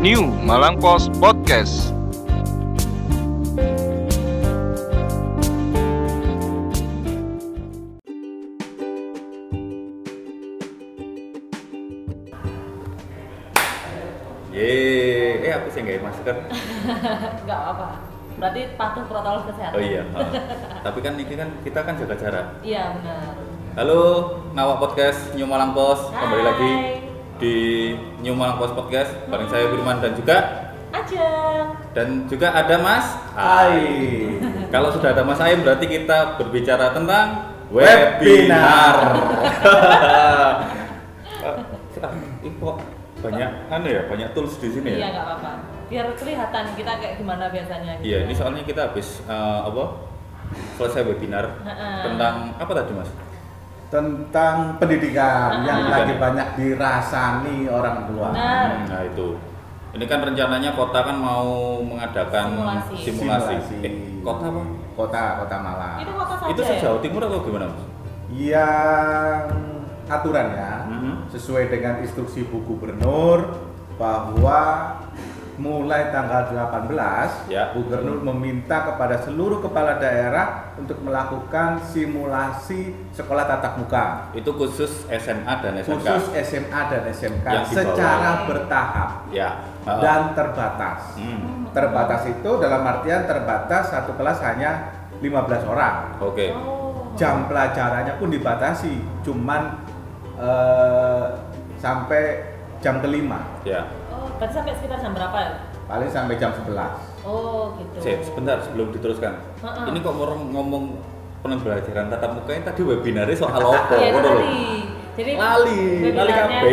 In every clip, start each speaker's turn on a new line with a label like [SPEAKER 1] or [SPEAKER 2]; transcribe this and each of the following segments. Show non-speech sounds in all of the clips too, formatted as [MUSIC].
[SPEAKER 1] New Malang Post Podcast.
[SPEAKER 2] Ye, eh aku sih nggak masker. [LAUGHS]
[SPEAKER 3] Enggak apa-apa. Berarti patuh protokol kesehatan.
[SPEAKER 2] Oh iya. ha. [LAUGHS] Tapi kan ini kan kita kan jaga jarak.
[SPEAKER 3] Iya, benar.
[SPEAKER 2] Halo, Nawak Podcast New Malang Post kembali
[SPEAKER 3] Hai.
[SPEAKER 2] lagi di New Malang Post Podcast bareng saya Firman dan juga
[SPEAKER 3] Ajeng.
[SPEAKER 2] dan juga ada Mas
[SPEAKER 4] Hai.
[SPEAKER 2] Kalau sudah ada Mas Aim berarti kita berbicara tentang
[SPEAKER 4] Webinar. [LAUGHS]
[SPEAKER 2] Kok banyak anu ya, banyak tools di sini
[SPEAKER 3] Iya,
[SPEAKER 2] ya.
[SPEAKER 3] enggak apa-apa. Biar kelihatan kita kayak gimana biasanya gitu.
[SPEAKER 2] Iya, ini soalnya kita habis eh, apa? Selesai webinar tentang apa tadi Mas?
[SPEAKER 4] Tentang pendidikan yang
[SPEAKER 2] Pendidikan
[SPEAKER 4] lagi
[SPEAKER 2] ya?
[SPEAKER 4] banyak dirasani orang tua.
[SPEAKER 3] Benar.
[SPEAKER 2] Hmm, Nah itu. Ini kan rencananya kota kan mau mengadakan
[SPEAKER 3] Simulasi.
[SPEAKER 2] simulasi.
[SPEAKER 4] Simulasi.
[SPEAKER 2] Eh, kota apa?
[SPEAKER 4] Kota Kota Malang.
[SPEAKER 3] Itu kota saja.
[SPEAKER 2] Itu
[SPEAKER 3] ya?
[SPEAKER 2] se-Jawa Timur atau gimana Mas?
[SPEAKER 4] Yang aturannya
[SPEAKER 2] Mhm.
[SPEAKER 4] sesuai dengan instruksi Bu Gubernur bahwa mulai tanggal 18
[SPEAKER 2] Ya.
[SPEAKER 4] Gubernur meminta kepada seluruh kepala daerah untuk melakukan simulasi sekolah tatap muka
[SPEAKER 2] Itu khusus SMA dan SMK.
[SPEAKER 4] khusus SMA dan SMK
[SPEAKER 2] Yang bawah.
[SPEAKER 4] secara bertahap
[SPEAKER 2] Ya. Ah.
[SPEAKER 4] dan terbatas.
[SPEAKER 2] Hmm,
[SPEAKER 4] Terbatas itu dalam artian terbatas satu kelas hanya 15 orang.
[SPEAKER 2] Oke.
[SPEAKER 3] Oh.
[SPEAKER 4] Jam pelajarannya pun dibatasi, cuman eh, sampai jam kelima,
[SPEAKER 2] Ya.
[SPEAKER 3] Berarti sampai sekitar jam berapa ya?
[SPEAKER 4] paling sampai jam 11.
[SPEAKER 3] Oh, gitu.
[SPEAKER 2] Sip, sebentar sebelum diteruskan.
[SPEAKER 3] Ha-ha.
[SPEAKER 2] Ini kok orang ngomong pembelajaran tatap muka ini tadi webinarnya soal [LAUGHS] apa?
[SPEAKER 3] Iya, itu
[SPEAKER 2] Ngono lho.
[SPEAKER 3] tadi. Jadi
[SPEAKER 2] Lali, lali
[SPEAKER 3] webinarnya
[SPEAKER 2] kabeh.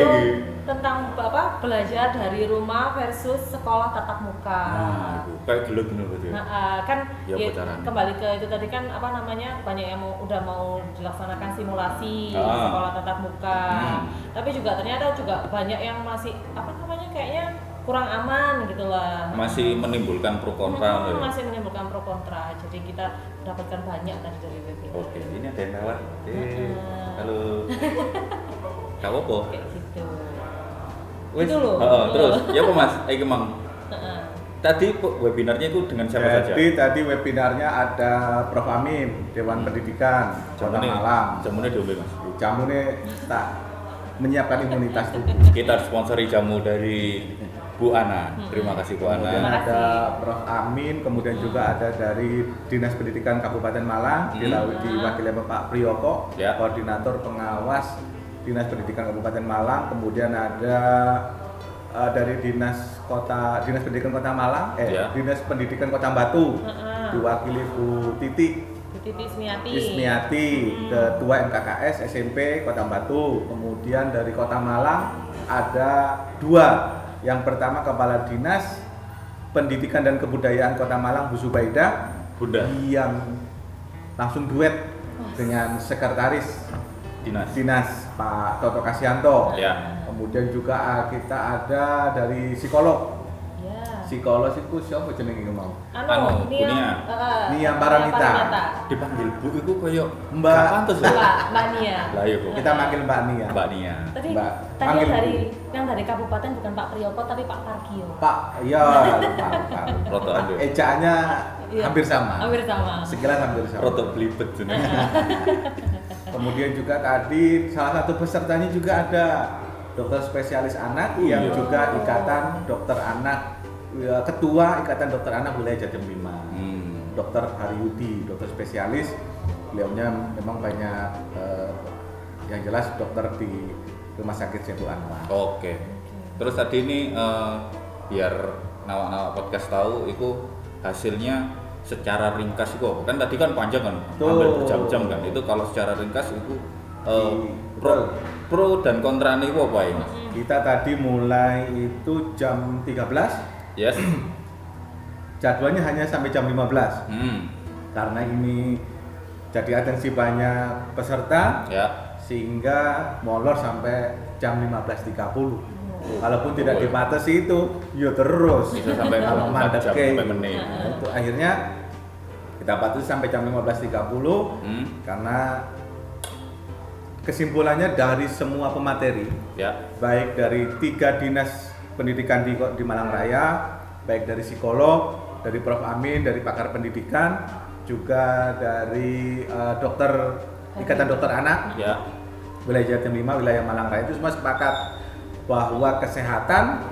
[SPEAKER 3] Tentang apa? Belajar dari rumah versus sekolah tatap muka.
[SPEAKER 2] Nah, itu kayak gelo gini berarti.
[SPEAKER 3] Nah, eh, kan
[SPEAKER 2] Ya,
[SPEAKER 3] ya, kembali ke itu tadi kan apa namanya banyak yang mau udah mau dilaksanakan simulasi
[SPEAKER 2] Ah.
[SPEAKER 3] sekolah tatap muka.
[SPEAKER 2] Hmm.
[SPEAKER 3] Tapi juga ternyata juga banyak yang masih apa namanya kayaknya kurang aman gitu lah.
[SPEAKER 2] Masih menimbulkan pro kontra.
[SPEAKER 3] Hmm,
[SPEAKER 2] loh ya.
[SPEAKER 3] masih menimbulkan pro kontra. Jadi kita mendapatkan banyak tadi dari webinar.
[SPEAKER 2] Oke, ini ada yang lewat. Eh,
[SPEAKER 3] Heeh.
[SPEAKER 2] halo. [LAUGHS] Gak apa-apa. Wes,
[SPEAKER 3] Itu loh.
[SPEAKER 2] heeh, terus ya apa Mas? Ayo Mang.
[SPEAKER 3] Heeh.
[SPEAKER 2] Tadi webinarnya itu dengan siapa saja?
[SPEAKER 4] Jadi tadi webinarnya ada Prof Amin, Dewan Pendidikan Kota Malang.
[SPEAKER 2] jamune diombe Mas.
[SPEAKER 4] Jamu ini tak menyiapkan imunitas tubuh.
[SPEAKER 2] Kita sponsori jamu dari Bu Ana. Terima kasih Bu
[SPEAKER 4] Kemudian
[SPEAKER 2] Ana.
[SPEAKER 3] Terima
[SPEAKER 4] ada Prof Amin, kemudian juga ada dari Dinas Pendidikan Kabupaten Malang,
[SPEAKER 2] Hmm.
[SPEAKER 4] dilalui diwakili oleh Pak Priyoko,
[SPEAKER 2] Ya.
[SPEAKER 4] koordinator pengawas Dinas Pendidikan Kabupaten Malang, kemudian ada eh, dari Dinas Kota Dinas Pendidikan Kota Malang, eh
[SPEAKER 2] Ya.
[SPEAKER 4] Dinas Pendidikan Kota Batu,
[SPEAKER 3] Heeh.
[SPEAKER 4] diwakili Bu Titi
[SPEAKER 3] Bu Titi Ismiati.
[SPEAKER 4] Ismiati,
[SPEAKER 3] Hmm.
[SPEAKER 4] Ketua MKKS SMP Kota Batu. Kemudian dari Kota Malang ada dua. Yang pertama Kepala Dinas Pendidikan dan Kebudayaan Kota Malang Bu Zubaida
[SPEAKER 2] Bunda
[SPEAKER 4] yang langsung duet dengan sekretaris
[SPEAKER 2] Dinas.
[SPEAKER 4] Dinas Pak Toto Kasianto.
[SPEAKER 2] Ya.
[SPEAKER 4] Kemudian juga ah, kita ada dari psikolog.
[SPEAKER 3] Ya.
[SPEAKER 4] Psikolog itu siapa jenenge mau?
[SPEAKER 3] Anu,
[SPEAKER 2] Anu,
[SPEAKER 3] Nia,
[SPEAKER 2] Nia.
[SPEAKER 3] heeh,
[SPEAKER 4] Nia Paramita.
[SPEAKER 2] Dipanggil Bu itu kayak
[SPEAKER 4] Mbak.
[SPEAKER 2] pantes.
[SPEAKER 3] Mbak, Mbak Nia.
[SPEAKER 2] Lah iya Bu.
[SPEAKER 4] Kita manggil Mbak Nia.
[SPEAKER 2] Mbak Nia.
[SPEAKER 3] Tadi
[SPEAKER 4] Mbak,
[SPEAKER 3] tadi
[SPEAKER 4] panggil
[SPEAKER 3] dari
[SPEAKER 4] Bu.
[SPEAKER 3] yang dari kabupaten bukan Pak Priyoko tapi Pak Pargio.
[SPEAKER 4] Pak, iya, lupa.
[SPEAKER 2] Rotokan deh.
[SPEAKER 4] Ejaannya
[SPEAKER 3] Iya.
[SPEAKER 4] hampir sama.
[SPEAKER 3] Hampir sama.
[SPEAKER 4] Sekilas hampir sama.
[SPEAKER 2] Rotok belibet jenenge. [LAUGHS]
[SPEAKER 4] Kemudian juga tadi salah satu pesertanya juga ada dokter spesialis anak yang
[SPEAKER 2] iya.
[SPEAKER 4] juga ikatan dokter anak ya, ketua ikatan dokter anak wilayah Jatim 5.
[SPEAKER 2] Hmm.
[SPEAKER 4] Dokter Haryudi, dokter spesialis. Beliaunya memang banyak eh, yang jelas dokter di Rumah Sakit Setu Anwar.
[SPEAKER 2] Oke. Terus tadi ini eh, biar nawak-nawak podcast tahu itu hasilnya secara ringkas itu apa? kan tadi kan panjang kan
[SPEAKER 4] Betul.
[SPEAKER 2] hampir berjam-jam kan. Itu kalau secara ringkas itu
[SPEAKER 4] Di-
[SPEAKER 2] pro pro. dan kontra itu apa ini
[SPEAKER 4] Kita tadi mulai itu jam 13
[SPEAKER 2] yes. [CLEARS THROAT]
[SPEAKER 4] Jadwalnya hanya sampai jam 15
[SPEAKER 2] hmm.
[SPEAKER 4] karena ini jadi atensi banyak peserta
[SPEAKER 2] ya.
[SPEAKER 4] sehingga molor sampai jam 15.30 Kalaupun tidak dibatasi itu, ya terus.
[SPEAKER 2] Bisa sampai
[SPEAKER 4] kalau
[SPEAKER 2] 4
[SPEAKER 4] mandek
[SPEAKER 2] sampai menit.
[SPEAKER 4] Nah, itu akhirnya kita batasi sampai jam 15.30
[SPEAKER 2] hmm.
[SPEAKER 4] karena kesimpulannya dari semua pemateri
[SPEAKER 2] ya
[SPEAKER 4] baik dari tiga dinas pendidikan di di Malang Raya, baik dari psikolog, dari Prof Amin, dari pakar pendidikan, juga dari eh, dokter Ikatan Dokter Anak
[SPEAKER 2] Ya.
[SPEAKER 4] wilayah Jatim 5, wilayah Malang Raya itu semua sepakat bahwa kesehatan,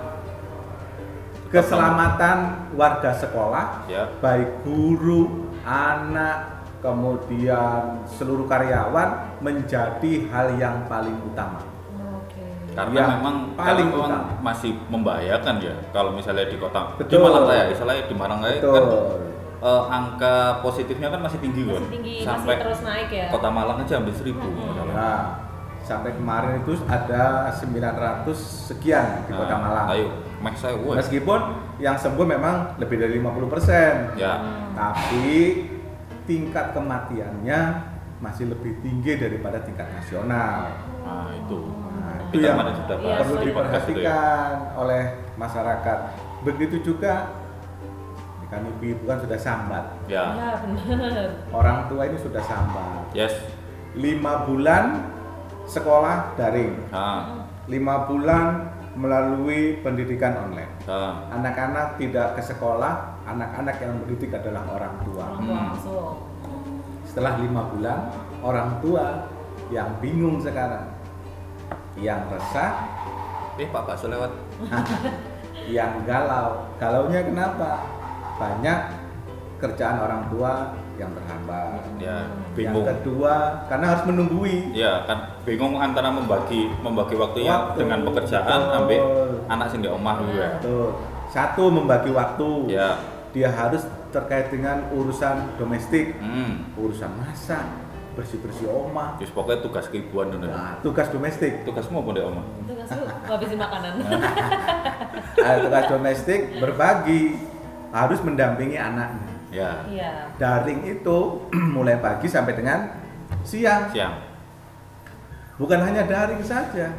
[SPEAKER 4] keselamatan warga sekolah,
[SPEAKER 2] Ya.
[SPEAKER 4] baik guru, anak, kemudian seluruh karyawan menjadi hal yang paling utama.
[SPEAKER 3] Oke.
[SPEAKER 2] Karena
[SPEAKER 4] Yang
[SPEAKER 2] memang
[SPEAKER 4] paling
[SPEAKER 2] karena memang
[SPEAKER 4] utama.
[SPEAKER 2] masih membahayakan ya kalau misalnya di kota di
[SPEAKER 4] Betul.
[SPEAKER 2] Malang Raya, istilahnya di Malang kan eh, angka positifnya kan masih tinggi kan.
[SPEAKER 3] Masih tinggi,
[SPEAKER 2] Sampai
[SPEAKER 3] masih terus naik ya.
[SPEAKER 2] Kota Malang aja hampir seribu. misalnya.
[SPEAKER 4] Nah, sampai kemarin itu ada 900 sekian di Kota
[SPEAKER 2] Nah,
[SPEAKER 4] Malang.
[SPEAKER 2] Ayo, max saya.
[SPEAKER 4] Meskipun yang sembuh memang lebih dari 50%.
[SPEAKER 2] Ya.
[SPEAKER 4] Tapi tingkat kematiannya masih lebih tinggi daripada tingkat nasional.
[SPEAKER 2] Nah, itu.
[SPEAKER 4] Nah, itu
[SPEAKER 2] Kita
[SPEAKER 4] yang
[SPEAKER 2] sudah bahas
[SPEAKER 4] perlu
[SPEAKER 2] ya.
[SPEAKER 4] diperhatikan oleh masyarakat. Begitu juga kan ibu-ibu kan sudah sambat.
[SPEAKER 2] Ya.
[SPEAKER 3] Ya benar.
[SPEAKER 4] Orang tua ini sudah sambat.
[SPEAKER 2] Yes.
[SPEAKER 4] Lima bulan sekolah daring,
[SPEAKER 2] Nah,
[SPEAKER 4] lima bulan melalui pendidikan online. Anak-anak tidak ke sekolah, anak-anak yang mendidik adalah orang tua.
[SPEAKER 2] Hmm.
[SPEAKER 4] Setelah lima bulan, orang tua yang bingung sekarang, yang resah,
[SPEAKER 2] Eh, Pak Bakso lewat. [LAUGHS]
[SPEAKER 4] yang galau. Galaunya kenapa? Banyak kerjaan orang tua yang terhambat.
[SPEAKER 2] Ya,
[SPEAKER 4] Yang
[SPEAKER 2] bingung.
[SPEAKER 4] kedua, karena harus menunggui.
[SPEAKER 2] Ya, kan bingung antara membagi membagi waktunya
[SPEAKER 4] Waktu.
[SPEAKER 2] dengan pekerjaan
[SPEAKER 4] Betul.
[SPEAKER 2] sampai anak sing di omah juga.
[SPEAKER 4] Tuh, satu membagi waktu.
[SPEAKER 2] Ya.
[SPEAKER 4] Dia harus terkait dengan urusan domestik,
[SPEAKER 2] Hmm.
[SPEAKER 4] urusan masak, bersih-bersih omah.
[SPEAKER 2] Terus pokoknya tugas keibuan dulu.
[SPEAKER 4] Nah, tugas domestik.
[SPEAKER 2] Di omah?
[SPEAKER 3] Itu kan su ngabisin makanan. [LAUGHS]
[SPEAKER 4] Nah, tugas domestik berbagi harus mendampingi anaknya.
[SPEAKER 2] Ya.
[SPEAKER 3] Iya.
[SPEAKER 4] Daring itu [CLEARS THROAT] mulai pagi sampai dengan siang.
[SPEAKER 2] Siang.
[SPEAKER 4] Bukan hanya daring saja,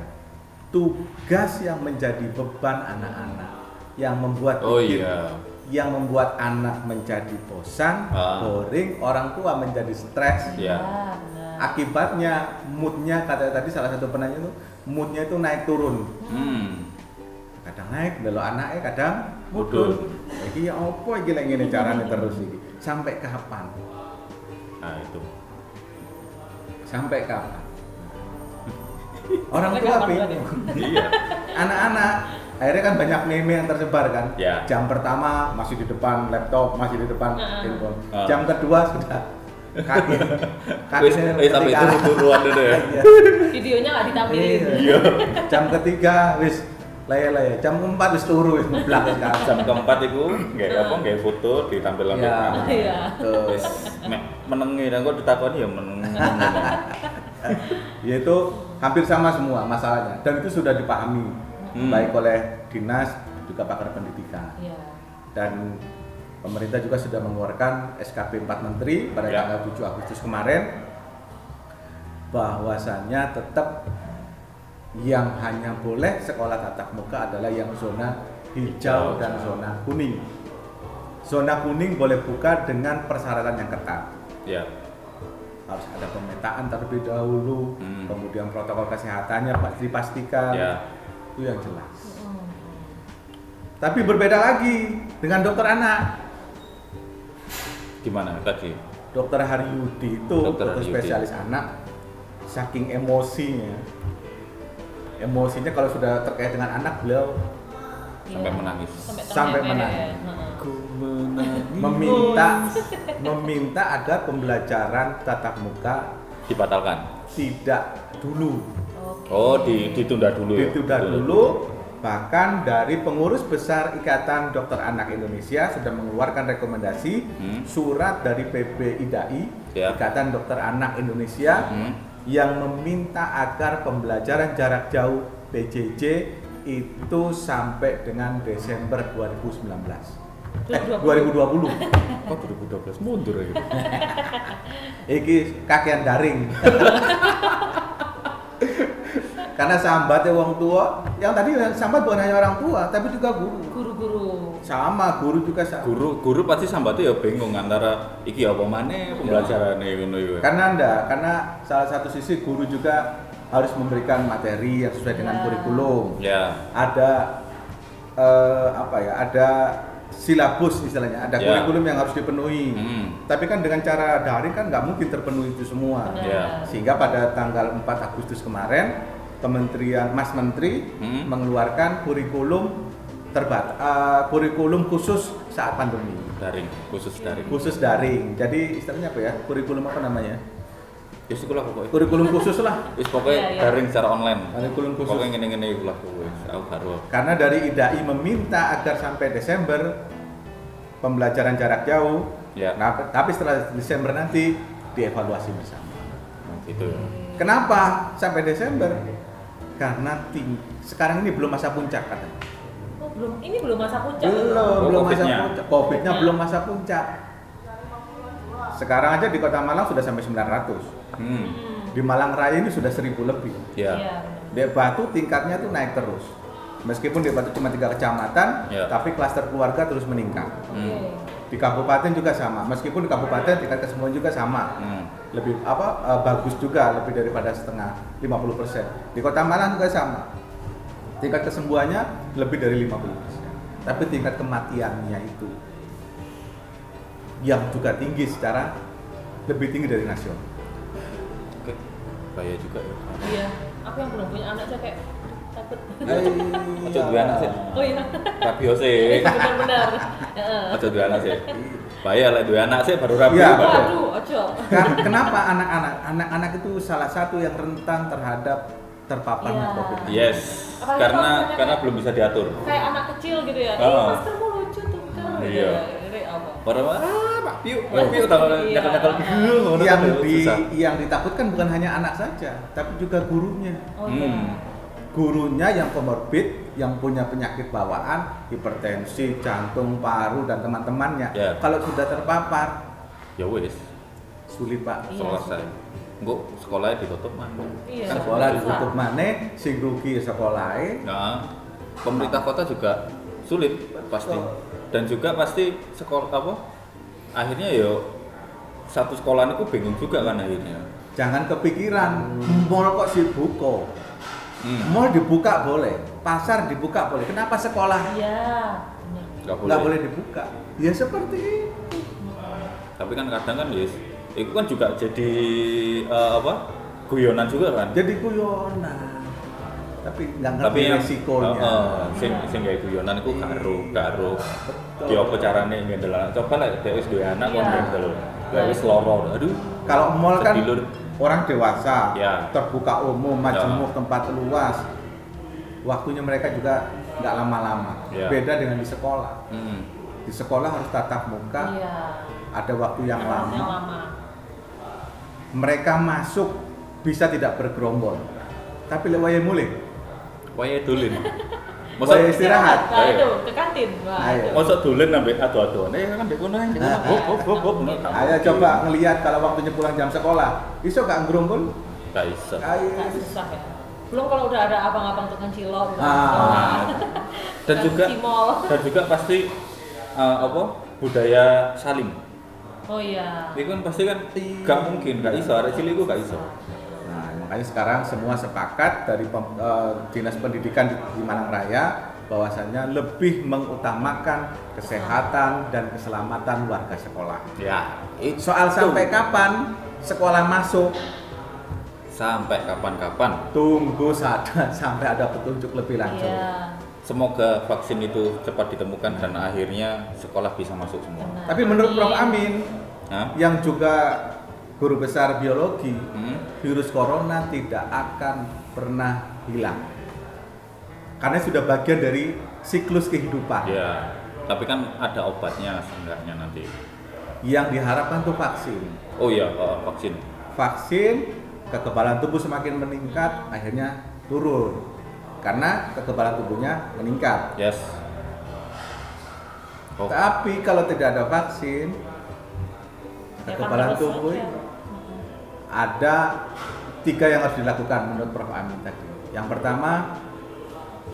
[SPEAKER 4] tugas yang menjadi beban anak-anak, yang membuat
[SPEAKER 2] Oh
[SPEAKER 4] bikin-
[SPEAKER 2] iya.
[SPEAKER 4] yang membuat anak menjadi bosan,
[SPEAKER 2] Ah.
[SPEAKER 4] boring, orang tua menjadi stres.
[SPEAKER 2] Ya.
[SPEAKER 3] benar.
[SPEAKER 4] Akibatnya moodnya kata tadi salah satu penanya itu moodnya itu naik turun.
[SPEAKER 2] Hmm.
[SPEAKER 4] Kadang naik, belok anaknya kadang
[SPEAKER 2] Mudun.
[SPEAKER 4] Iki ya apa iki lek ngene carane terus iki? Sampai kapan?
[SPEAKER 2] Nah, itu.
[SPEAKER 4] Sampai kapan? [LAUGHS] Orang tua
[SPEAKER 2] iya.
[SPEAKER 4] Anak-anak akhirnya kan banyak meme yang tersebar kan.
[SPEAKER 2] Ya.
[SPEAKER 4] Jam pertama masih di depan laptop, masih di depan handphone.
[SPEAKER 2] Ah.
[SPEAKER 4] Jam kedua sudah kaki
[SPEAKER 2] Wis, eh tapi itu turuan dulu ya. [LAUGHS]
[SPEAKER 4] Iya.
[SPEAKER 3] Videonya nggak ditampilin.
[SPEAKER 2] Iya.
[SPEAKER 4] Jam ketiga wis laya-laya. Jam keempat wis turu wis ngeblak wis kan.
[SPEAKER 2] Jam keempat itu nggak apa nggak foto ditampilkan
[SPEAKER 4] Ya.
[SPEAKER 3] Iya.
[SPEAKER 4] Tuh.
[SPEAKER 2] Wis mek menengi dan kok ditakoni ya meneng. [LAUGHS]
[SPEAKER 4] Yaitu hampir sama semua masalahnya dan itu sudah dipahami
[SPEAKER 2] Hmm.
[SPEAKER 4] baik oleh dinas juga pakar pendidikan.
[SPEAKER 3] Iya.
[SPEAKER 4] dan pemerintah juga sudah mengeluarkan SKP 4 Menteri pada
[SPEAKER 2] Ya.
[SPEAKER 4] tanggal 7 Agustus kemarin bahwasannya tetap yang hanya boleh sekolah tatap muka adalah yang zona hijau dan zona kuning. Zona kuning boleh buka dengan persyaratan yang ketat.
[SPEAKER 2] Ya.
[SPEAKER 4] Harus ada pemetaan terlebih dahulu,
[SPEAKER 2] Hmm.
[SPEAKER 4] kemudian protokol kesehatannya pasti dipastikan.
[SPEAKER 2] Ya.
[SPEAKER 4] Itu yang jelas. Tapi berbeda lagi dengan dokter anak.
[SPEAKER 2] Gimana tadi?
[SPEAKER 4] Dokter Haryudi itu
[SPEAKER 2] Dokter
[SPEAKER 4] dokter,
[SPEAKER 2] Haryudi.
[SPEAKER 4] spesialis anak saking emosinya emosinya kalau sudah terkait dengan anak beliau
[SPEAKER 2] Sampai
[SPEAKER 3] Iya.
[SPEAKER 2] menangis.
[SPEAKER 3] Sampai,
[SPEAKER 4] Sampai menangis.
[SPEAKER 3] Heeh.
[SPEAKER 2] Ku menangis.
[SPEAKER 4] meminta meminta agar pembelajaran tatap muka
[SPEAKER 2] Dibatalkan.
[SPEAKER 4] tidak dulu
[SPEAKER 3] Oke.
[SPEAKER 2] Oh, di, ditunda dulu ya.
[SPEAKER 4] ditunda dulu bahkan dari pengurus besar Ikatan Dokter Anak Indonesia sudah mengeluarkan rekomendasi
[SPEAKER 2] Hmm.
[SPEAKER 4] surat dari PP IDAI
[SPEAKER 2] Ya.
[SPEAKER 4] Ikatan Dokter Anak Indonesia
[SPEAKER 2] Hmm.
[SPEAKER 4] Yang meminta agar pembelajaran jarak jauh PJJ itu sampai dengan Desember 2019. Eh, 2020.
[SPEAKER 2] Kok 2012 mundur ya? [LAUGHS]
[SPEAKER 4] Iki kakean daring. [LAUGHS] Karena sambatnya wong tua, yang tadi yang sambat bukan hanya orang tua, tapi juga guru.
[SPEAKER 3] Guru-guru.
[SPEAKER 4] Sama, guru juga sama.
[SPEAKER 2] Guru guru pasti sambatnya ya bingung antara iki apa maneh pembelajaran ngono iku.
[SPEAKER 4] Karena enggak, karena salah satu sisi guru juga harus memberikan materi yang sesuai dengan
[SPEAKER 3] Ya.
[SPEAKER 4] kurikulum.
[SPEAKER 2] Ya.
[SPEAKER 4] Ada eh, apa ya ada silabus istilahnya ada
[SPEAKER 2] Ya.
[SPEAKER 4] kurikulum yang harus dipenuhi
[SPEAKER 2] Hmm.
[SPEAKER 4] tapi kan dengan cara daring kan nggak mungkin terpenuhi itu semua.
[SPEAKER 2] Ya.
[SPEAKER 4] sehingga pada tanggal 4 Agustus kemarin Kementerian Mas Menteri
[SPEAKER 2] Hmm.
[SPEAKER 4] mengeluarkan kurikulum terbat eh, kurikulum khusus saat pandemi
[SPEAKER 2] daring khusus daring
[SPEAKER 4] khusus daring jadi istilahnya apa ya kurikulum apa namanya
[SPEAKER 2] ya sekolah pokoknya
[SPEAKER 4] kurikulum khusus lah [LAUGHS]
[SPEAKER 2] Wis pokoknya
[SPEAKER 3] Iya, iya.
[SPEAKER 2] daring secara online
[SPEAKER 4] kurikulum khusus
[SPEAKER 2] pokoknya ngene-ngene iku lah pokoknya aku karo
[SPEAKER 4] Karena dari IDAI meminta agar sampai Desember pembelajaran jarak jauh.
[SPEAKER 2] Ya.
[SPEAKER 4] Nah, tapi setelah Desember nanti dievaluasi bersama.
[SPEAKER 2] Nah, gitu ya
[SPEAKER 4] Kenapa sampai Desember? Karena ting sekarang ini belum masa puncak katanya.
[SPEAKER 3] Belum ini belum masa puncak.
[SPEAKER 4] Belum, belum masa puncak. Covid-nya belum masa puncak. Sekarang aja di Kota Malang sudah sampai 900.
[SPEAKER 2] hmm.
[SPEAKER 3] Hmm.
[SPEAKER 4] Di Malang Raya ini sudah 1000 lebih.
[SPEAKER 2] ya
[SPEAKER 3] Iya.
[SPEAKER 4] Di Batu tingkatnya tuh naik terus. Meskipun di Batu cuma tiga kecamatan,
[SPEAKER 2] Ya.
[SPEAKER 4] tapi klaster keluarga terus meningkat.
[SPEAKER 2] Hmm.
[SPEAKER 4] Di kabupaten juga sama. Meskipun di kabupaten tingkat kesembuhan juga sama.
[SPEAKER 2] Hmm.
[SPEAKER 4] Lebih apa eh, bagus juga lebih daripada setengah 50%. Di Kota Malang juga sama. Tingkat kesembuhannya lebih dari 50%. Tapi tingkat kematiannya itu yang juga tinggi secara lebih tinggi dari nasional.
[SPEAKER 2] oke bahaya juga ya
[SPEAKER 3] Iya. Aku yang belum punya anak aja kayak takut.
[SPEAKER 2] Ojo duwe anak sih.
[SPEAKER 3] Oh iya.
[SPEAKER 2] rabio sih [LAUGHS]
[SPEAKER 3] Benar-benar. Heeh.
[SPEAKER 2] ojo duwe anak sih bahaya lah duwe anak sih baru rapi
[SPEAKER 4] Iya, betul.
[SPEAKER 3] Waduh, ojo.
[SPEAKER 4] Kenapa anak-anak anak-anak itu salah satu yang rentan terhadap terpaparnya
[SPEAKER 3] Iya.
[SPEAKER 4] COVID.
[SPEAKER 2] yes
[SPEAKER 3] Apalagi
[SPEAKER 2] karena karena
[SPEAKER 3] kayak-
[SPEAKER 2] belum bisa diatur
[SPEAKER 3] Kayak anak kecil gitu ya.
[SPEAKER 2] Oh.
[SPEAKER 3] Eh, maskermu lucu tuh kan.
[SPEAKER 2] Iya.
[SPEAKER 3] Ini apa?
[SPEAKER 2] Baru ah Pak Piu, Pak Piu tahu
[SPEAKER 3] Iya.
[SPEAKER 2] nyakal-nyakal gitu.
[SPEAKER 4] yang
[SPEAKER 2] kan,
[SPEAKER 4] di
[SPEAKER 2] susah.
[SPEAKER 4] yang ditakutkan bukan hanya anak saja, tapi juga gurunya.
[SPEAKER 3] Oh iya.
[SPEAKER 2] Hmm.
[SPEAKER 4] Gurunya yang komorbid, yang punya penyakit bawaan, hipertensi, jantung, paru dan teman-temannya.
[SPEAKER 2] Ya.
[SPEAKER 4] Kalau sudah terpapar,
[SPEAKER 2] Ya wes,
[SPEAKER 4] sulit pak.
[SPEAKER 3] Iya.
[SPEAKER 2] selesai. Engko sekolahnya ditutup mah.
[SPEAKER 3] Iya.
[SPEAKER 2] Kan
[SPEAKER 4] Sekolah ditutup mana, sing rugi sekolah.
[SPEAKER 2] Nah, pemerintah kota juga sulit pasti. Dan juga pasti sekolah apa? Akhirnya yo satu sekolah itu bingung juga kan akhirnya.
[SPEAKER 4] Jangan kepikiran, mall kok sibuk kok.
[SPEAKER 2] Hmm.
[SPEAKER 4] Mall dibuka boleh, pasar dibuka boleh. Kenapa sekolah
[SPEAKER 3] Iya.
[SPEAKER 2] Nggak boleh.
[SPEAKER 4] boleh dibuka? Ya seperti itu.
[SPEAKER 2] Tapi kan kadang kan yes, itu kan juga jadi eh, apa? guyonan juga kan.
[SPEAKER 4] Jadi guyonan. Tapi nggak ngerti
[SPEAKER 2] Tapi yang
[SPEAKER 4] resikonya.
[SPEAKER 2] eh, eh, sing sing gawe guyonan iku karo karo dia carane ngendel anak. Coba lah dia duwe anak kok
[SPEAKER 3] Iya.
[SPEAKER 2] ngendel. Lah wis loro. Aduh.
[SPEAKER 4] Kalau mall kan
[SPEAKER 2] Sedilur.
[SPEAKER 4] orang dewasa,
[SPEAKER 2] Ya.
[SPEAKER 4] terbuka umum, majemuk, tempat luas. Waktunya mereka juga nggak lama-lama.
[SPEAKER 2] Ya.
[SPEAKER 4] Beda dengan di sekolah.
[SPEAKER 2] Hmm.
[SPEAKER 4] Di sekolah harus tatap muka,
[SPEAKER 3] Iya.
[SPEAKER 4] ada waktu yang
[SPEAKER 3] Yang
[SPEAKER 4] lama. Mereka masuk bisa tidak bergerombol, tapi lewat mulai.
[SPEAKER 2] Wae dolen. [LAUGHS]
[SPEAKER 4] Wae istirahat.
[SPEAKER 3] Ke kantin.
[SPEAKER 2] Masa dolen ambek adu-aduan. Eh kan dek kono dek kono. Hop hop hop
[SPEAKER 4] Ayo coba ngelihat kalau waktunya pulang jam sekolah, iso gak
[SPEAKER 2] bisa.
[SPEAKER 4] Ayo.
[SPEAKER 3] Nggak susah ya. Belum kalau udah ada abang-abang tukang cilok.
[SPEAKER 4] Ah.
[SPEAKER 2] Dan juga dan juga pasti eh, apa budaya saling.
[SPEAKER 3] Oh iya.
[SPEAKER 2] Itu kan pasti kan gak mungkin, gak iso. Arek cilik gak iso.
[SPEAKER 4] Nah, makanya sekarang semua sepakat dari pem- eh, Dinas Pendidikan di, di Malang Raya bahwasannya lebih mengutamakan kesehatan dan keselamatan warga sekolah.
[SPEAKER 2] Ya, itu
[SPEAKER 4] Soal sampai kapan sekolah masuk,
[SPEAKER 2] sampai kapan-kapan.
[SPEAKER 4] tunggu saja [LAUGHS] sampai ada petunjuk lebih lanjut.
[SPEAKER 3] Iya.
[SPEAKER 2] Semoga vaksin itu cepat ditemukan dan akhirnya sekolah bisa masuk semua.
[SPEAKER 4] Tapi menurut Prof.
[SPEAKER 3] Amin.
[SPEAKER 2] Hah?
[SPEAKER 4] yang juga guru besar biologi,
[SPEAKER 2] Hmm?
[SPEAKER 4] virus corona tidak akan pernah hilang. Karena sudah bagian dari siklus kehidupan.
[SPEAKER 2] Ya, tapi kan ada obatnya seenggaknya nanti.
[SPEAKER 4] Yang diharapkan tuh vaksin.
[SPEAKER 2] Oh iya, vaksin.
[SPEAKER 4] Vaksin, kekebalan tubuh semakin meningkat, akhirnya turun. Karena kekebalan tubuhnya meningkat.
[SPEAKER 2] Yes. Oh,
[SPEAKER 4] Tapi kalau tidak ada vaksin,
[SPEAKER 3] Ya,
[SPEAKER 4] kekebalan
[SPEAKER 3] terus
[SPEAKER 4] tubuh
[SPEAKER 3] aja.
[SPEAKER 4] ada tiga yang harus dilakukan menurut Prof. Amin tadi. Yang pertama,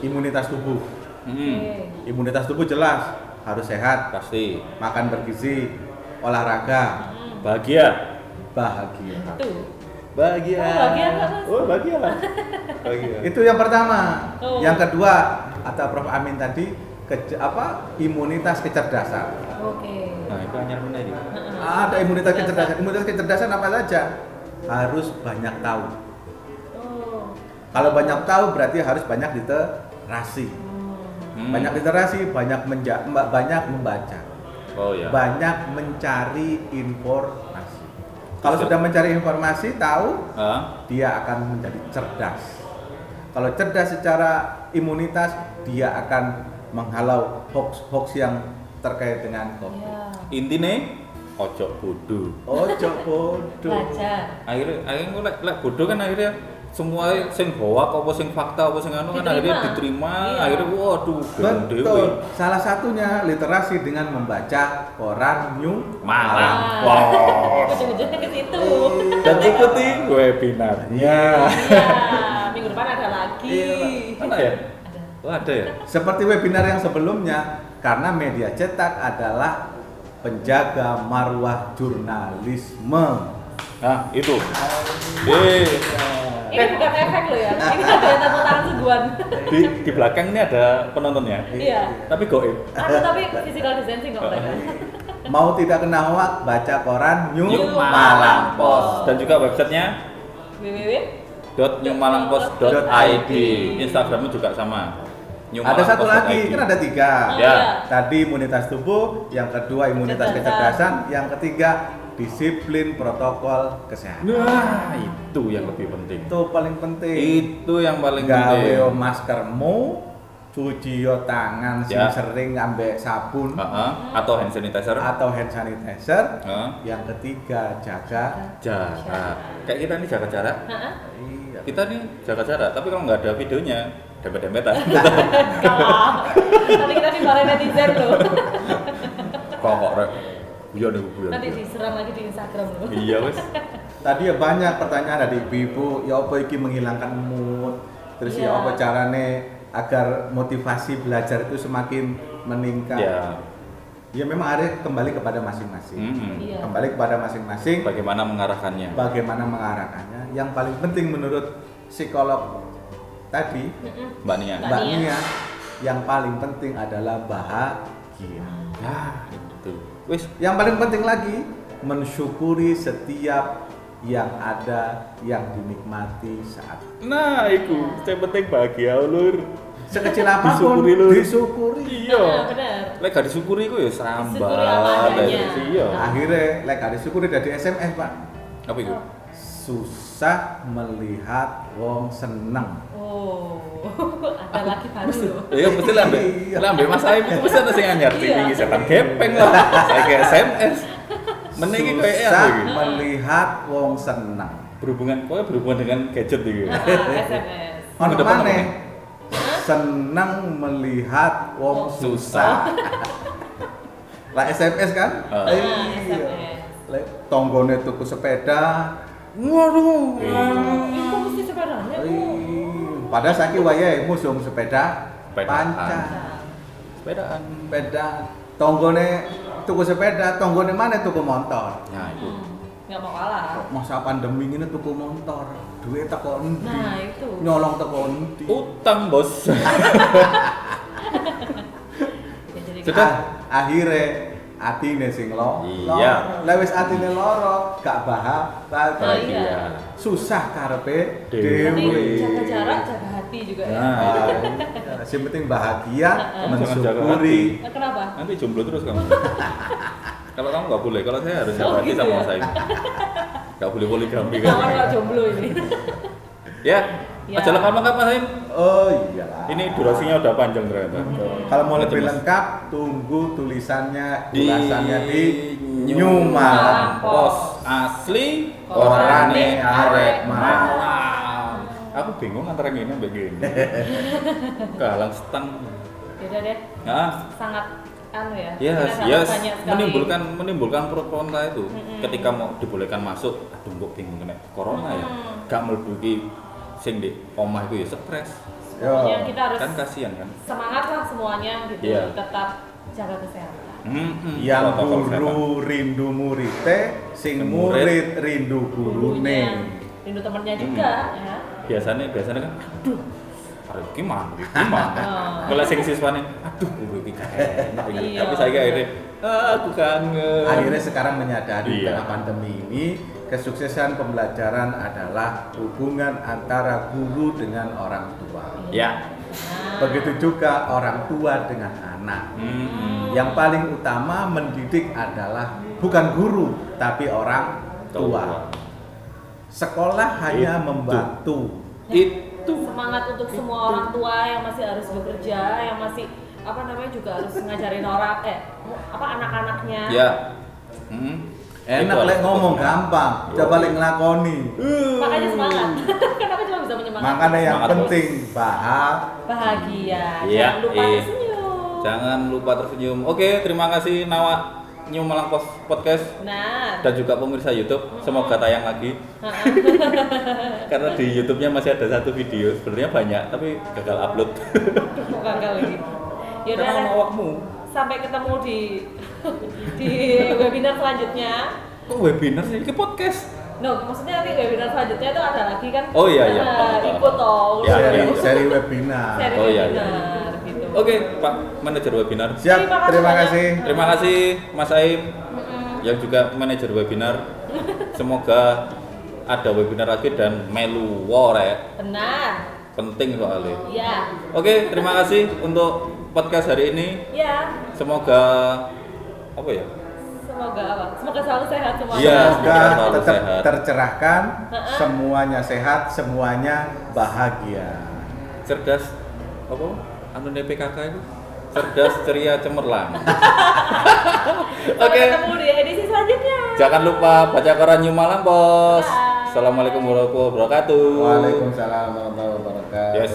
[SPEAKER 4] imunitas tubuh.
[SPEAKER 2] hmm.
[SPEAKER 4] Imunitas tubuh jelas harus sehat,
[SPEAKER 2] pasti
[SPEAKER 4] makan bergizi, olahraga,
[SPEAKER 3] Hmm.
[SPEAKER 2] bahagia.
[SPEAKER 4] bahagia.
[SPEAKER 3] Tuh.
[SPEAKER 2] Bahagia.
[SPEAKER 3] Oh, bahagia Mas?
[SPEAKER 2] Oh, bahagia. [LAUGHS] bahagia.
[SPEAKER 4] Itu yang pertama.
[SPEAKER 3] Oh.
[SPEAKER 4] Yang kedua, kata Prof. Amin tadi, ke, apa imunitas kecerdasan.
[SPEAKER 3] Oke.
[SPEAKER 2] Nah, itu hanya ini?
[SPEAKER 3] Heeh.
[SPEAKER 4] Ada imunitas kecerdasan. Imunitas kecerdasan apa saja? Harus banyak tahu.
[SPEAKER 3] Oh.
[SPEAKER 4] Kalau banyak tahu berarti harus banyak literasi.
[SPEAKER 3] Hmm.
[SPEAKER 2] Hmm.
[SPEAKER 4] Banyak literasi, banyak menja- banyak membaca,
[SPEAKER 2] Oh ya.
[SPEAKER 4] banyak mencari informasi. Kalau sudah mencari informasi, tahu
[SPEAKER 2] Ah,
[SPEAKER 4] dia akan menjadi cerdas. Kalau cerdas secara imunitas, dia akan menghalau hoax-hoax yang terkait dengan COVID.
[SPEAKER 3] Iya.
[SPEAKER 2] intinya ojo bodoh.
[SPEAKER 4] Ojo bodoh.
[SPEAKER 3] Belajar.
[SPEAKER 2] Akhirnya akhirnya lek lek bodoh kan akhirnya semua sing hoak apa sing fakta apa sing anu kan
[SPEAKER 3] Diterima.
[SPEAKER 2] akhirnya diterima
[SPEAKER 3] Iya.
[SPEAKER 2] akhirnya waduh
[SPEAKER 4] Betul.
[SPEAKER 2] dewe.
[SPEAKER 4] Salah satunya literasi dengan membaca koran New
[SPEAKER 2] Malang.
[SPEAKER 3] Ah.
[SPEAKER 2] Wow.
[SPEAKER 3] Ujung-ujungnya ke situ. [LAUGHS]
[SPEAKER 2] Dan ikuti webinarnya.
[SPEAKER 3] Iya. Minggu depan ada lagi.
[SPEAKER 2] Iya, ya?
[SPEAKER 3] Ada.
[SPEAKER 2] Oh, ada ya?
[SPEAKER 4] Seperti webinar yang sebelumnya, karena media cetak adalah penjaga marwah jurnalisme.
[SPEAKER 2] Nah, itu. Eh,
[SPEAKER 3] Ini bukan efek loh ya. Ini [LAUGHS] ada tepuk tangan seguan.
[SPEAKER 2] di di belakang ini ada penontonnya.
[SPEAKER 3] Iya.
[SPEAKER 2] Tapi goib.
[SPEAKER 3] Ada tapi physical distancing kok mereka. [LAUGHS]
[SPEAKER 4] Mau tidak kena hoak, baca koran New,
[SPEAKER 2] New
[SPEAKER 3] Malang Post.
[SPEAKER 2] Dan juga websitenya
[SPEAKER 3] www.
[SPEAKER 2] .newmalangpost.id Instagramnya juga sama
[SPEAKER 4] Ada satu lagi, kan ada tiga.
[SPEAKER 3] Oh,
[SPEAKER 2] Ya.
[SPEAKER 3] iya.
[SPEAKER 4] Tadi imunitas tubuh, yang kedua imunitas
[SPEAKER 3] Kecerdasan.
[SPEAKER 4] kecerdasan, yang ketiga disiplin protokol kesehatan.
[SPEAKER 2] Nah, itu yang lebih penting.
[SPEAKER 4] Itu paling penting.
[SPEAKER 2] Itu yang paling
[SPEAKER 4] Gawe
[SPEAKER 2] penting.
[SPEAKER 4] yo maskermu, cuci yo tangan sing
[SPEAKER 2] Ya.
[SPEAKER 4] sering ambek sabun
[SPEAKER 2] Heeh, atau hand sanitizer.
[SPEAKER 4] atau hand sanitizer.
[SPEAKER 2] Heeh.
[SPEAKER 4] Yang ketiga jaga
[SPEAKER 2] jarak. Kayak kita nih jaga jarak.
[SPEAKER 3] Heeh.
[SPEAKER 4] iya.
[SPEAKER 2] Kita nih jaga jarak, tapi kalau nggak ada videonya, dempet-dempetan. [LAUGHS]
[SPEAKER 3] Kalah. Nanti kita dimarahin netizen loh.
[SPEAKER 2] Kok kok Iya nih gue.
[SPEAKER 3] Nanti diserang lagi di Instagram loh.
[SPEAKER 2] Iya wes. [LAUGHS]
[SPEAKER 4] Tadi ya banyak pertanyaan dari ibu-ibu, ya apa iki menghilangkan mood, terus ya
[SPEAKER 3] Iya.
[SPEAKER 4] apa carane agar motivasi belajar itu semakin meningkat.
[SPEAKER 2] Ya.
[SPEAKER 4] Ya memang ada kembali kepada masing-masing.
[SPEAKER 2] Mm-mm.
[SPEAKER 3] Iya.
[SPEAKER 4] Kembali kepada masing-masing
[SPEAKER 2] Bagaimana mengarahkannya?
[SPEAKER 4] bagaimana mengarahkannya. Yang paling penting menurut psikolog tadi.
[SPEAKER 2] Mbak Nia.
[SPEAKER 3] Mbak. Nia,
[SPEAKER 4] yang paling penting adalah bahagia.
[SPEAKER 2] Nah, itu. Wes,
[SPEAKER 4] Yang paling penting lagi mensyukuri setiap yang ada yang dinikmati saat
[SPEAKER 2] Nah, itu yang penting bahagia ulur.
[SPEAKER 4] sekecil apa pun
[SPEAKER 2] Disyukuri, Lur.
[SPEAKER 4] disyukuri.
[SPEAKER 3] Nah,
[SPEAKER 2] Iya.
[SPEAKER 3] benar.
[SPEAKER 2] Lek gak disyukuri ku ya sambat.
[SPEAKER 3] Apa adanya.
[SPEAKER 2] Iya.
[SPEAKER 4] Akhirnya lek gak disyukuri dari SMS pak.
[SPEAKER 2] Apa itu?
[SPEAKER 4] Susah melihat wong seneng.
[SPEAKER 3] Oh, ada lagi baru loh.
[SPEAKER 2] Ya mesti lambe.
[SPEAKER 4] Iya.
[SPEAKER 2] Lambe Mas Aib itu mesti ada sing anyar
[SPEAKER 3] Iya.
[SPEAKER 2] tinggi setan gepeng lah. Saya kayak SMS. Meniki kayak
[SPEAKER 4] Susah
[SPEAKER 2] apa iki?
[SPEAKER 4] melihat wong seneng.
[SPEAKER 2] Berhubungan pokoknya berhubungan dengan gadget iki. [LAUGHS]
[SPEAKER 3] SMS.
[SPEAKER 4] Ono
[SPEAKER 2] nih?
[SPEAKER 4] seneng melihat wong susah. [LAUGHS] Lah SMS kan?
[SPEAKER 2] Ah.
[SPEAKER 3] Ah,
[SPEAKER 4] Iya.
[SPEAKER 3] SMS.
[SPEAKER 4] Lek tonggone tuku sepeda.
[SPEAKER 2] Waduh.
[SPEAKER 3] Itu mesti sepedanya.
[SPEAKER 4] Padahal saiki wayahe musuh sepeda
[SPEAKER 2] Sepedaan.
[SPEAKER 4] panca.
[SPEAKER 2] Sepedaan.
[SPEAKER 4] Sepeda tonggone tuku sepeda, tonggone mana tuku motor.
[SPEAKER 2] Nah, itu.
[SPEAKER 3] Hmm, nggak mau kalah.
[SPEAKER 4] Masa pandemi ini tuku motor, duit teko endi?
[SPEAKER 3] Nah, itu.
[SPEAKER 4] Nyolong teko endi?
[SPEAKER 2] Utang, Bos. [LAUGHS] [LAUGHS]
[SPEAKER 3] Ya, jadi
[SPEAKER 2] Sudah.
[SPEAKER 4] Ah, akhirnya atine sing lo.
[SPEAKER 2] Iya.
[SPEAKER 4] Lah wis atine loro, gak bahas
[SPEAKER 3] Oh, iya.
[SPEAKER 4] Susah karepe
[SPEAKER 2] dewe.
[SPEAKER 3] jaga jarak, jaga hati juga ya.
[SPEAKER 2] Nah,
[SPEAKER 4] Ah, [LAUGHS] iya. Penting bahagia, mensyukuri.
[SPEAKER 3] Nah, kenapa?
[SPEAKER 2] Nanti jomblo terus kamu. [LAUGHS] kalau kamu nggak boleh, kalau saya harus
[SPEAKER 3] Oh,
[SPEAKER 2] jaga hati
[SPEAKER 3] gitu
[SPEAKER 2] sama
[SPEAKER 3] ya?
[SPEAKER 2] saya. Nggak boleh poligami kan.
[SPEAKER 3] nggak jomblo ini.
[SPEAKER 2] Ya,
[SPEAKER 3] Ya.
[SPEAKER 2] aja lengkap-lengkap Mas Aim.
[SPEAKER 4] Oh iyalah.
[SPEAKER 2] Ini durasinya udah panjang ternyata.
[SPEAKER 4] Kalau mau lebih lengkap, tunggu tulisannya,
[SPEAKER 2] Di
[SPEAKER 4] ulasannya di
[SPEAKER 2] New
[SPEAKER 4] Malang.
[SPEAKER 2] Pos asli
[SPEAKER 3] Orane arek
[SPEAKER 2] Malang. Aku bingung antara gini sampai gini. [LAUGHS] Galang stang.
[SPEAKER 3] Beda deh.
[SPEAKER 2] Nah,
[SPEAKER 3] Sangat anu ya.
[SPEAKER 2] Yes, yes. Menimbulkan menimbulkan pro kontra itu.
[SPEAKER 3] Mm-mm.
[SPEAKER 2] Ketika mau dibolehkan masuk, aduh kok bingung kena corona ya.
[SPEAKER 3] Mm.
[SPEAKER 2] Gak mlebu iki sing di omah itu ya stres.
[SPEAKER 3] Pokoknya
[SPEAKER 4] Yo.
[SPEAKER 3] kita harus
[SPEAKER 2] Kan kasihan kan.
[SPEAKER 3] semangat lah semuanya gitu.
[SPEAKER 2] Iya.
[SPEAKER 3] Tetap jaga kesehatan.
[SPEAKER 2] Mm-mm.
[SPEAKER 4] Yang
[SPEAKER 2] Protokol kesehatan.
[SPEAKER 4] guru rindu muridnya, sing
[SPEAKER 2] Sing murid
[SPEAKER 4] murid rindu gurune.
[SPEAKER 3] Gurunya, rindu temennya juga ya.
[SPEAKER 2] biasanya biasanya kan aduh Aduh, gimana? Gimana? [LAUGHS]
[SPEAKER 3] Oh.
[SPEAKER 2] Kalau sing siswane, aduh gue iki gak enak ini.
[SPEAKER 3] Iya.
[SPEAKER 2] Tapi saya akhirnya aku kangen.
[SPEAKER 4] akhirnya sekarang menyadari
[SPEAKER 2] Iya.
[SPEAKER 4] tengah pandemi ini kesuksesan pembelajaran adalah hubungan antara guru dengan orang tua.
[SPEAKER 2] ya.
[SPEAKER 3] Nah,
[SPEAKER 4] Begitu juga orang tua dengan anak.
[SPEAKER 2] Mm-mm.
[SPEAKER 4] Yang paling utama mendidik adalah bukan guru tapi orang tua. Sekolah hanya
[SPEAKER 2] Itu.
[SPEAKER 4] membantu.
[SPEAKER 2] Itu
[SPEAKER 3] semangat untuk semua orang tua yang masih harus bekerja, yang masih apa namanya juga harus ngajarin orang eh apa anak-anaknya.
[SPEAKER 2] ya. Mm.
[SPEAKER 4] Enak
[SPEAKER 2] Itu
[SPEAKER 4] lek ngomong
[SPEAKER 2] semangat.
[SPEAKER 4] gampang, coba lek ngelakoni.
[SPEAKER 3] Makanya semangat. [LAUGHS] Kenapa cuma bisa menyemangatkan?
[SPEAKER 4] Makanya yang
[SPEAKER 2] Semangat,
[SPEAKER 4] penting bahas
[SPEAKER 3] bahagia.
[SPEAKER 2] Iya,
[SPEAKER 3] Jangan lupa
[SPEAKER 2] iya.
[SPEAKER 3] tersenyum.
[SPEAKER 2] Jangan lupa tersenyum. Oke, terima kasih Nawa New Malang Pos Podcast
[SPEAKER 3] Benar.
[SPEAKER 2] dan juga pemirsa YouTube. Semoga tayang lagi.
[SPEAKER 3] Heeh. [LAUGHS]
[SPEAKER 2] Karena di YouTube-nya masih ada satu video. Sebenarnya banyak, tapi gagal upload.
[SPEAKER 3] Gagal lagi. [LAUGHS] Yaudah,
[SPEAKER 2] Karena awakmu.
[SPEAKER 3] sampai ketemu di [LAUGHS] di webinar selanjutnya.
[SPEAKER 2] Kok webinar sih? Ini podcast.
[SPEAKER 3] No, maksudnya nanti webinar selanjutnya itu ada lagi kan?
[SPEAKER 2] Oh, iya, iya.
[SPEAKER 3] Nah, ikut toh.
[SPEAKER 2] Ya,
[SPEAKER 4] seri,
[SPEAKER 2] iya.
[SPEAKER 4] seri webinar.
[SPEAKER 3] Seri
[SPEAKER 2] Oh, iya, iya. Oke, Pak Manajer Webinar.
[SPEAKER 4] Siap,
[SPEAKER 3] Terima kasih
[SPEAKER 4] terima kasih.
[SPEAKER 2] Terima kasih Mas Aim yang juga manajer webinar. [LAUGHS] Semoga ada webinar lagi dan melu wore
[SPEAKER 3] Benar.
[SPEAKER 2] penting soalnya.
[SPEAKER 3] Ya.
[SPEAKER 2] Oke, terima kasih untuk podcast hari ini.
[SPEAKER 3] Ya.
[SPEAKER 2] Semoga apa ya?
[SPEAKER 3] Semoga apa? Semoga selalu sehat semuanya.
[SPEAKER 2] Iya.
[SPEAKER 4] Semoga
[SPEAKER 2] selalu
[SPEAKER 4] tetap
[SPEAKER 2] sehat.
[SPEAKER 4] tercerahkan, semuanya sehat, semuanya bahagia.
[SPEAKER 2] Cerdas apa? Anu PKK itu? Cerdas, ceria, cemerlang. [LAUGHS] Oke.
[SPEAKER 3] ketemu di edisi selanjutnya.
[SPEAKER 2] Jangan lupa baca koran New Malang, Bos.
[SPEAKER 3] Bye.
[SPEAKER 2] Assalamualaikum warahmatullahi wabarakatuh.
[SPEAKER 4] Waalaikumsalam warahmatullahi wabarakatuh.
[SPEAKER 2] Yes.